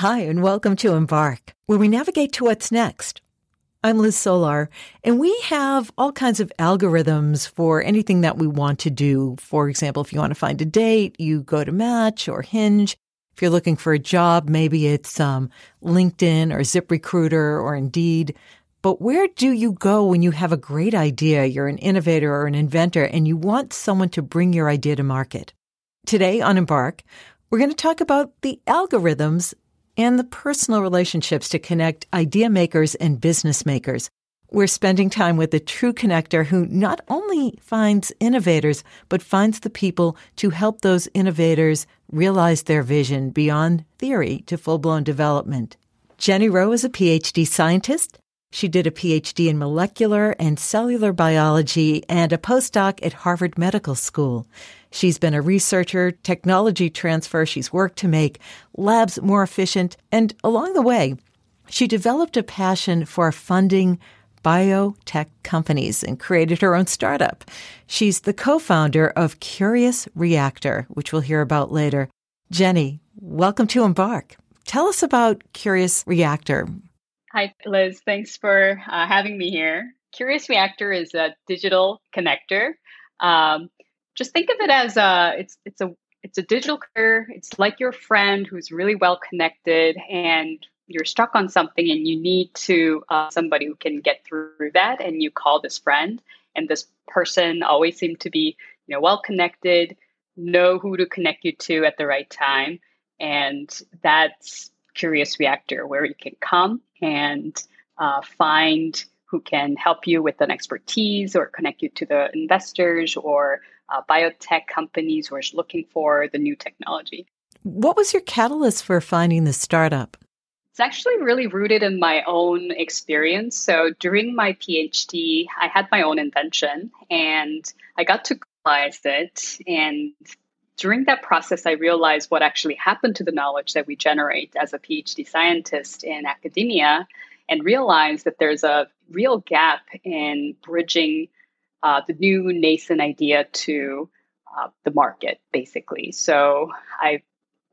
Hi, and welcome to Embark, where we navigate to what's next. I'm Liz Solar, and we have all kinds of algorithms for anything that we want to do. For example, if you want to find a date, you go to Match or Hinge. If you're looking for a job, maybe it's um, LinkedIn or ZipRecruiter or Indeed. But where do you go when you have a great idea? You're an innovator or an inventor and you want someone to bring your idea to market. Today on Embark, we're going to talk about the algorithms and the personal relationships to connect idea makers and business makers. We're spending time with a true connector who not only finds innovators, but finds the people to help those innovators realize their vision beyond theory to full blown development. Jenny Rowe is a PhD scientist. She did a PhD in molecular and cellular biology and a postdoc at Harvard Medical School. She's been a researcher, technology transfer. She's worked to make labs more efficient. And along the way, she developed a passion for funding biotech companies and created her own startup. She's the co-founder of Curious Reactor, which we'll hear about later. Jenny, welcome to Embark. Tell us about Curious Reactor. Hi, Liz. Thanks for uh, having me here. Curious Reactor is a digital connector. Um, just think of it as a it's it's a it's a digital career. It's like your friend who's really well connected, and you're stuck on something, and you need to uh, somebody who can get through that, and you call this friend, and this person always seem to be you know well connected, know who to connect you to at the right time, and that's Curious Reactor, where you can come and uh, find who can help you with an expertise or connect you to the investors or uh, biotech companies who are looking for the new technology. What was your catalyst for finding the startup? It's actually really rooted in my own experience. So during my PhD, I had my own invention and I got to realize it. And during that process, I realized what actually happened to the knowledge that we generate as a PhD scientist in academia and realized that there's a real gap in bridging uh, the new nascent idea to uh, the market, basically. So I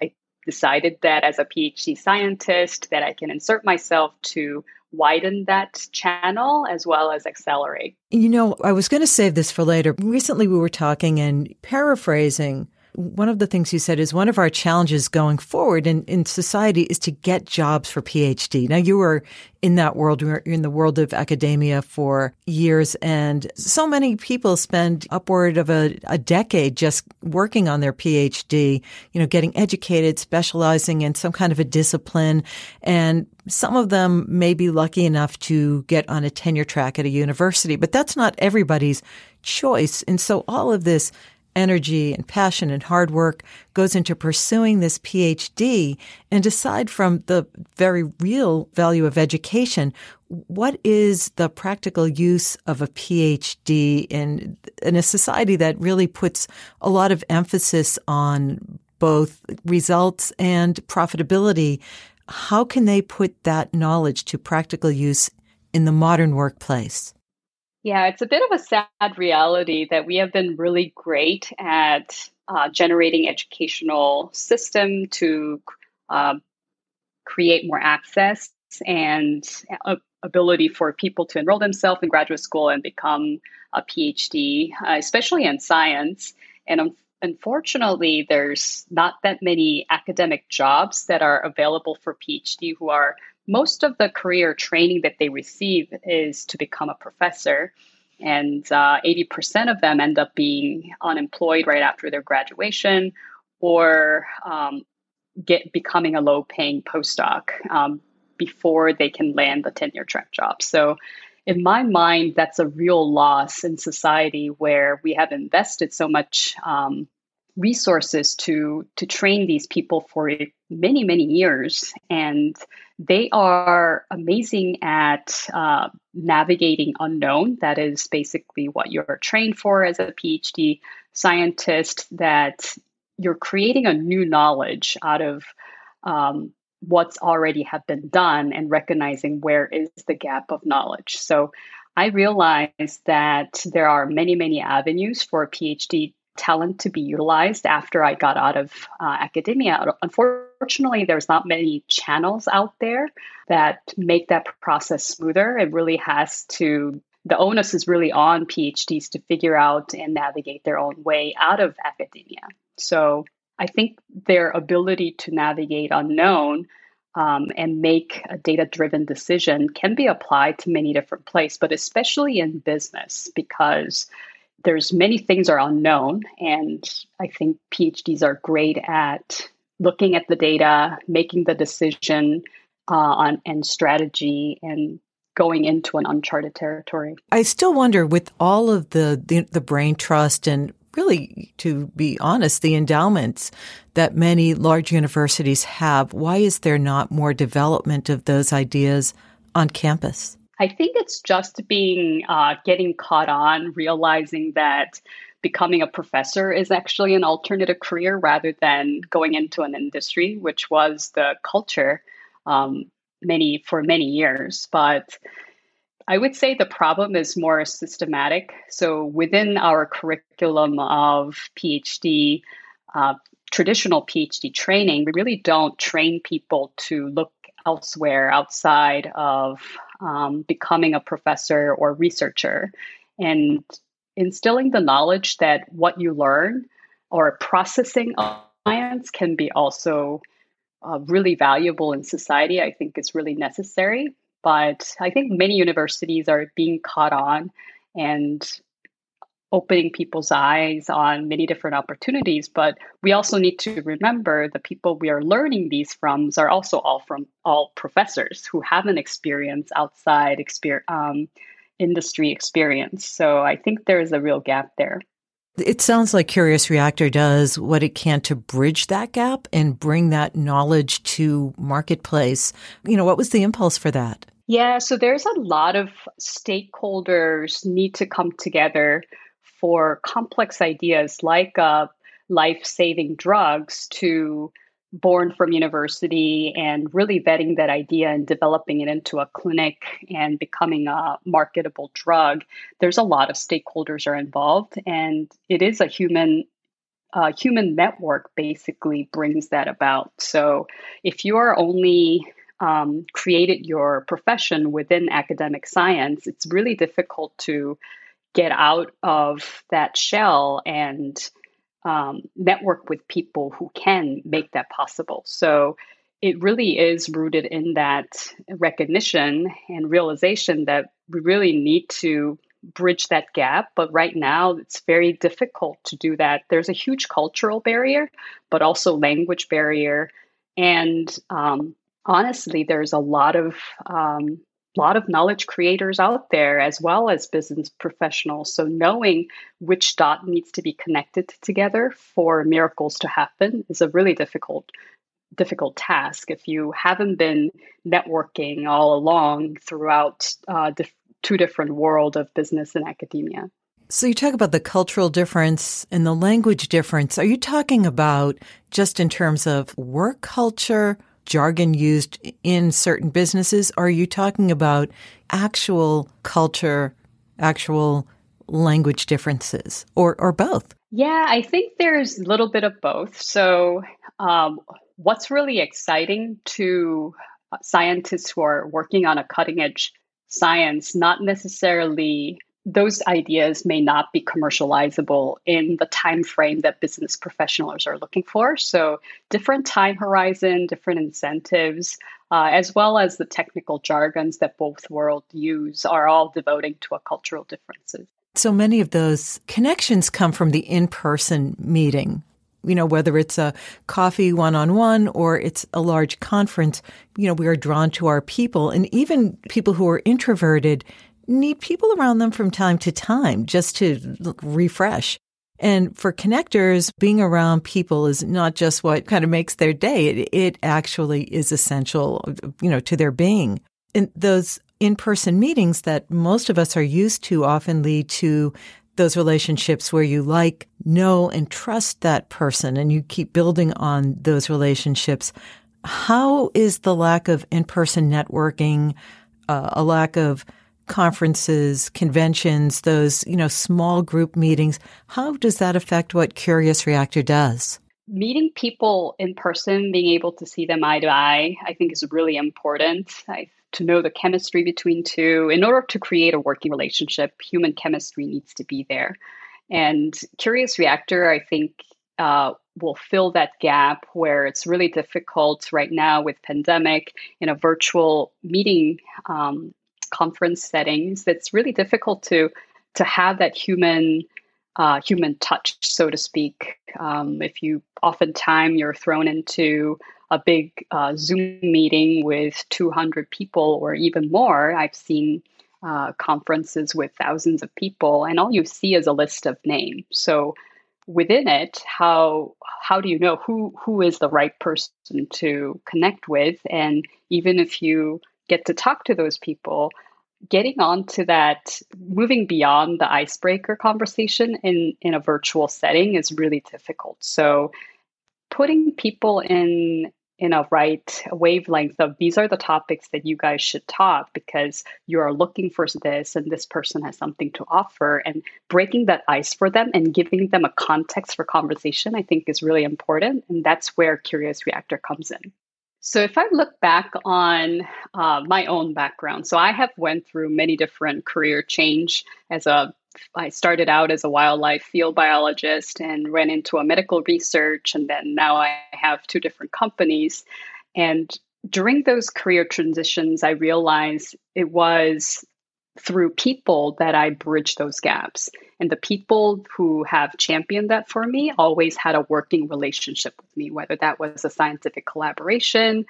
I decided that as a PhD scientist that I can insert myself to widen that channel as well as accelerate. You know, I was going to save this for later. Recently, we were talking and paraphrasing one of the things you said is one of our challenges going forward in, in society is to get jobs for PhD. Now, you were in that world, you were in the world of academia for years, and so many people spend upward of a, a decade just working on their PhD, you know, getting educated, specializing in some kind of a discipline. And some of them may be lucky enough to get on a tenure track at a university, but that's not everybody's choice. And so all of this energy and passion and hard work goes into pursuing this PhD. And aside from the very real value of education, what is the practical use of a PhD in, in a society that really puts a lot of emphasis on both results and profitability? How can they put that knowledge to practical use in the modern workplace? Yeah, it's a bit of a sad reality that we have been really great at uh, generating educational system to uh, create more access and uh, ability for people to enroll themselves in graduate school and become a PhD, uh, especially in science. And unfortunately, there's not that many academic jobs that are available for PhD who are most of the career training that they receive is to become a professor. And uh, 80% of them end up being unemployed right after their graduation or um, get becoming a low paying postdoc um, before they can land the tenure track job. So, in my mind, that's a real loss in society where we have invested so much um, resources to to train these people for many many years and they are amazing at uh, navigating unknown. That is basically what you're trained for as a phd scientist that you're creating a new knowledge out of um, what's already have been done and recognizing where is the gap of knowledge. So i realized that there are many many avenues for a phd talent to be utilized after I got out of uh, academia. Unfortunately, there's not many channels out there that make that process smoother. It really has to, the onus is really on PhDs to figure out and navigate their own way out of academia. So I think their ability to navigate unknown um, and make a data driven decision can be applied to many different places, but especially in business because there's many things are unknown and i think phds are great at looking at the data making the decision uh, on and strategy and going into an uncharted territory. I still wonder with all of the, the, the brain trust and really to be honest the endowments that many large universities have why is there not more development of those ideas on campus I think it's just being uh, getting caught on, realizing that becoming a professor is actually an alternative career rather than going into an industry, which was the culture um, many for many years. But I would say the problem is more systematic. So within our curriculum of PhD, uh, traditional PhD training, we really don't train people to look elsewhere outside of um, becoming a professor or researcher and instilling the knowledge that what you learn or processing science can be also uh, really valuable in society. I think is really necessary. But I think many universities are being caught on and opening people's eyes on many different opportunities. But we also need to remember the people we are learning these from are also all from all professors who have an experience outside experience, um, industry experience. So I think there is a real gap there. It sounds like Curious Reactor does what it can to bridge that gap and bring that knowledge to marketplace. You know, what was the impulse for that? Yeah, so there's a lot of stakeholders need to come together for complex ideas like uh, life saving drugs to born from university and really vetting that idea and developing it into a clinic and becoming a marketable drug. There's a lot of stakeholders are involved and it is a human uh, human network basically brings that about. So if you are only um, created your profession within academic science it's really difficult to get out of that shell and um, network with people who can make that possible. So it really is rooted in that recognition and realization that we really need to bridge that gap. But right now, it's very difficult to do that. There's a huge cultural barrier, but also language barrier. And um, honestly, there's a lot of um, lot of knowledge creators out there as well as business professionals. So knowing which dot needs to be connected together for miracles to happen is a really difficult difficult task if you haven't been networking all along throughout uh, two different world of business and academia. So you talk about the cultural difference and the language difference. Are you talking about just in terms of work culture? Jargon used in certain businesses? Are you talking about actual culture, actual language differences, or, or both? Yeah, I think there's a little bit of both. So, um, what's really exciting to scientists who are working on a cutting edge science, not necessarily those ideas may not be commercializable in the time frame that business professionals are looking for. So different time horizon different incentives uh, as well as the technical jargons that both worlds use are all devoting to a cultural differences. So many of those connections come from the in-person meeting. You know, whether it's a coffee one on one or it's a large conference, you know, we are drawn to our people and even people who are introverted need people around them from time to time just to refresh. And for connectors, being around people is not just what kind of makes their day. It, it actually is essential, you know, to their being. And those in-person meetings that most of us are used to often lead to those relationships where you like, know, and trust that person and you keep building on those relationships. How is the lack of in-person networking, uh, a lack of conferences, conventions, those, you know, small group meetings, how does that affect what Curious Reactor does? Meeting people in person, being able to see them eye to eye, I think is really important. I, to know the chemistry between two. In order to create a working relationship, human chemistry needs to be there. And Curious Reactor, I think, uh, will fill that gap where it's really difficult right now with pandemic in a virtual meeting um, conference settings. It's really difficult to to have that human uh, human touch, so to speak. Um, if you oftentimes you're thrown into a big uh, Zoom meeting with 200 people or even more, I've seen uh, conferences with thousands of people, and all you see is a list of names. So within it, how how do you know who who is the right person to connect with? And even if you get to talk to those people, getting onto that, moving beyond the icebreaker conversation in in a virtual setting is really difficult. So putting people in in a right wavelength of these are the topics that you guys should talk because you are looking for this and this person has something to offer and breaking that ice for them and giving them a context for conversation i think is really important and that's where curious reactor comes in so if I look back on uh, my own background, so I have went through many different career change as a I started out as a wildlife field biologist and ran into a medical research, and then now I have two different companies. And during those career transitions, I realized it was through people that I bridge those gaps. And the people who have championed that for me always had a working relationship with me, whether that was a scientific collaboration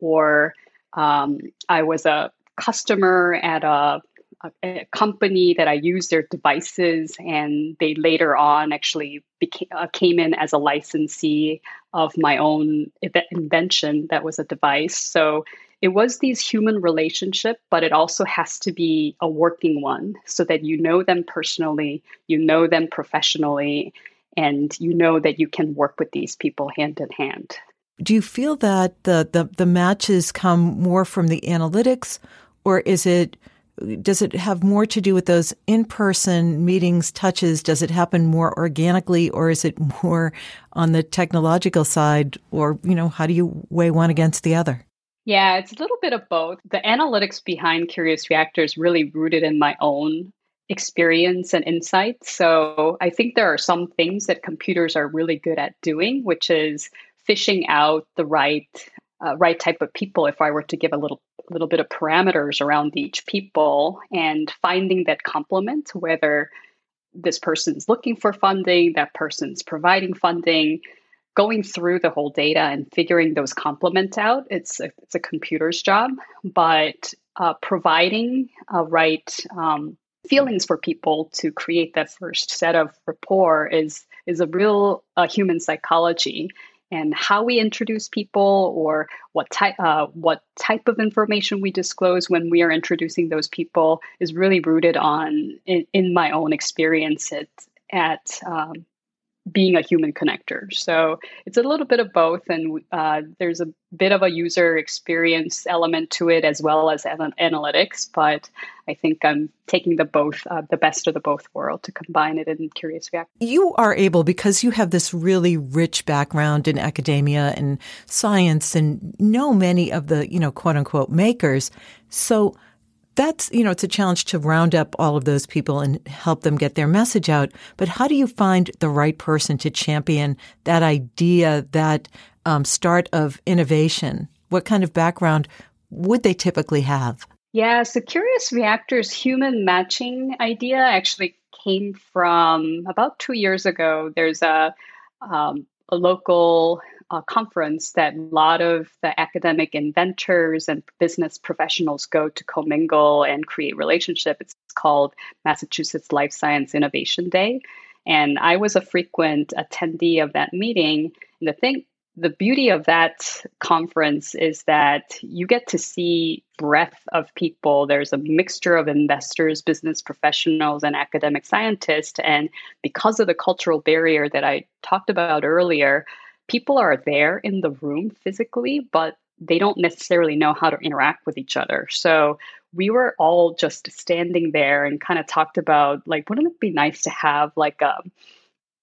or um, I was a customer at a, a, a, company that I used their devices, and they later on actually became, uh, came in as a licensee of my own invention that was a device. So it was these human relationship but it also has to be a working one so that you know them personally you know them professionally and you know that you can work with these people hand in hand. Do you feel that the the, the matches come more from the analytics or is it does it have more to do with those in-person meetings touches? Does it happen more organically or is it more on the technological side or you know how do you weigh one against the other yeah, it's a little bit of both. The analytics behind Curious Reactor is really rooted in my own experience and insight. So I think there are some things that computers are really good at doing, which is fishing out the right uh, right type of people. If I were to give a little little bit of parameters around each people and finding that complement, whether this person's looking for funding, that person's providing funding, going through the whole data and figuring those complements out, it's a, it's a computer's job. But uh, providing a right um, feelings for people to create that first set of rapport is is a real uh, human psychology and how we introduce people or what type uh, what type of information we disclose when we are introducing those people is really rooted on in, in my own experience at, at um, being a human connector. So it's a little bit of both, and uh, there's a bit of a user experience element to it as well as an analytics. But I think I'm taking the both, uh, the best of the both world to combine it in Curious React. You are able because you have this really rich background in academia and science, and know many of the you know quote unquote makers. So that's, you know, it's a challenge to round up all of those people and help them get their message out. But how do you find the right person to champion that idea, that um, start of innovation? What kind of background would they typically have? Yeah, so Curious Reactor's human matching idea actually came from about two years ago. There's a, um, a local uh, conference that a lot of the academic inventors and business professionals go to commingle and create relationship. It's called Massachusetts Life Science Innovation Day. And I was a frequent attendee of that meeting. And the thing, the beauty of that conference is that you get to see breadth of people. There's a mixture of investors, business professionals, and academic scientists. And because of the cultural barrier that I talked about earlier, people are there in the room physically, but they don't necessarily know how to interact with each other. So we were all just standing there and kind of talked about like, wouldn't it be nice to have like a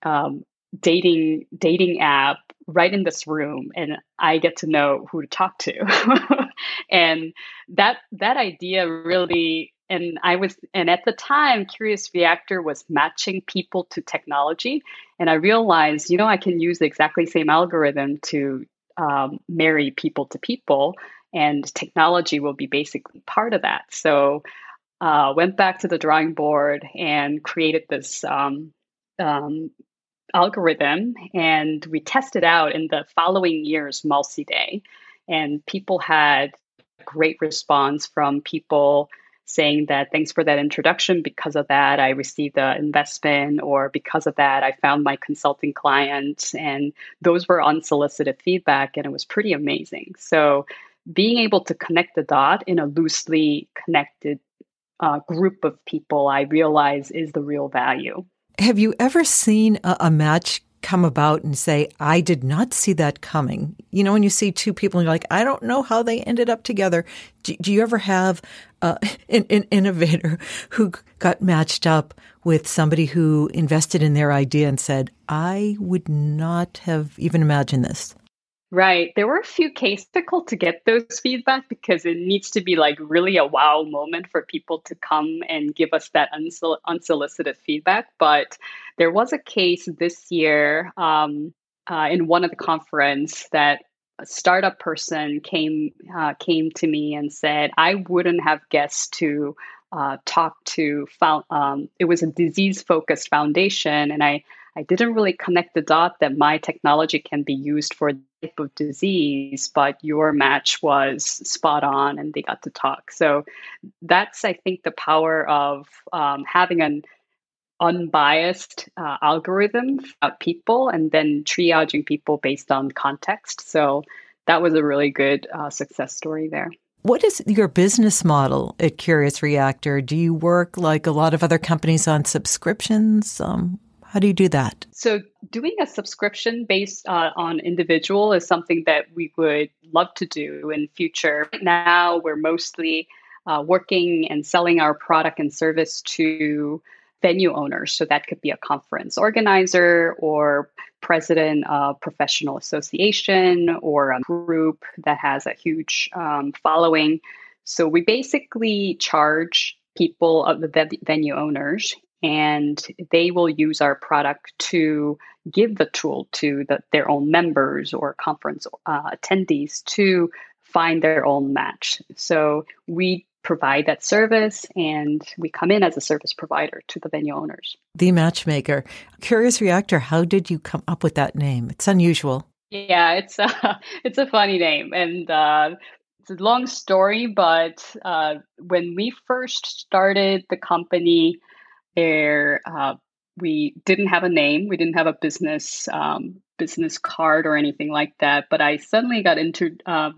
um, dating dating app right in this room and I get to know who to talk to. and that that idea really and I was and at the time Curious Reactor was matching people to technology and I realized, you know, I can use the exactly same algorithm to um, marry people to people and technology will be basically part of that. So uh, went back to the drawing board and created this um, um, algorithm and we tested out in the following year's Mulsi Day. And people had great response from people saying that thanks for that introduction. Because of that, I received an investment, or because of that, I found my consulting client. And those were unsolicited feedback, and it was pretty amazing. So, being able to connect the dot in a loosely connected uh, group of people, I realize is the real value. Have you ever seen a, a, match come about and say, I did not see that coming? You know, when you see two people and you're like, I don't know how they ended up together. Do, do you ever have uh, an, an innovator who got matched up with somebody who invested in their idea and said, I would not have even imagined this? Right. There were a few cases difficult to get those feedback because it needs to be like really a wow moment for people to come and give us that unsol- unsolicited feedback. But there was a case this year um, uh, in one of the conference that a startup person came uh, came to me and said, "I wouldn't have guessed to uh, talk to." Found, um, it was a disease focused foundation, and I I didn't really connect the dot that my technology can be used for type of disease, but your match was spot on and they got to talk. So that's, I think, the power of um, having an unbiased uh, algorithm of people and then triaging people based on context. So that was a really good uh, success story there. What is your business model at Curious Reactor? Do you work like a lot of other companies on subscriptions? Um, how do you do that? So, doing a subscription based uh, on individual is something that we would love to do in future. Right Now, we're mostly uh, working and selling our product and service to venue owners. So, that could be a conference organizer or president of professional association or a group that has a huge um, following. So, we basically charge people of the venue owners and they will use our product to give the tool to the, their own members or conference uh, attendees to find their own match. So we provide that service and we come in as a service provider to the venue owners. The Matchmaker. Curious Reactor, how did you come up with that name? It's unusual. Yeah, it's a, it's a funny name. And uh, it's a long story, but uh, when we first started the company, where uh, we didn't have a name, we didn't have a business um, business card or anything like that. But I suddenly got into uh,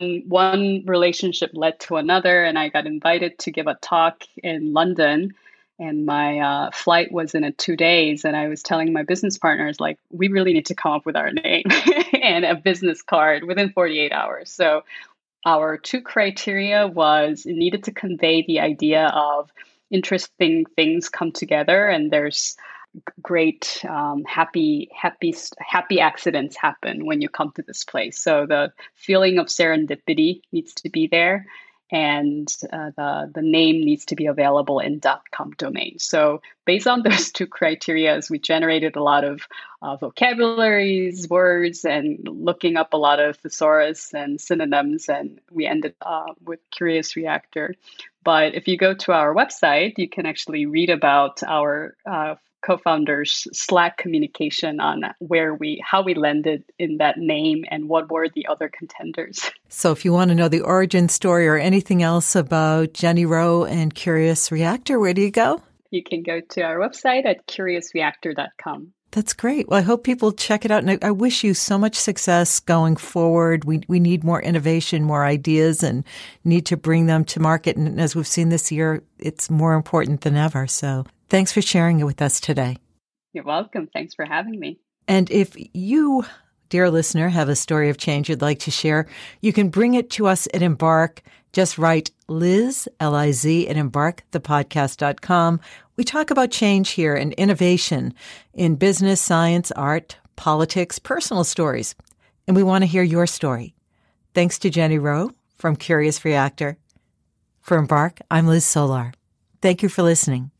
one relationship led to another, and I got invited to give a talk in London. And my uh, flight was in a two days, and I was telling my business partners like, we really need to come up with our name and a business card within 48 hours. So our two criteria was it needed to convey the idea of interesting things come together and there's great um, happy happy happy accidents happen when you come to this place so the feeling of serendipity needs to be there and uh, the, the name needs to be available in .com domain. So based on those two criteria, we generated a lot of uh, vocabularies, words, and looking up a lot of thesaurus and synonyms, and we ended uh, with Curious Reactor. But if you go to our website, you can actually read about our uh, co-founders slack communication on where we how we landed in that name and what were the other contenders. So if you want to know the origin story or anything else about jenny rowe and curious reactor where do you go? You can go to our website at curiousreactor.com that's great. Well, I hope people check it out. And I, I, wish you so much success going forward. We, we need more innovation, more ideas, and need to bring them to market. And as we've seen this year, it's more important than ever. So Thanks for sharing it with us today. You're welcome. Thanks for having me. And if you Dear listener, have a story of change you'd like to share? You can bring it to us at Embark. Just write Liz, L-I-Z, at embarkthepodcast.com. We talk about change here and innovation in business, science, art, politics, personal stories. And we want to hear your story. Thanks to Jenny Rowe from Curious Reactor. For Embark, I'm Liz Solar. Thank you for listening.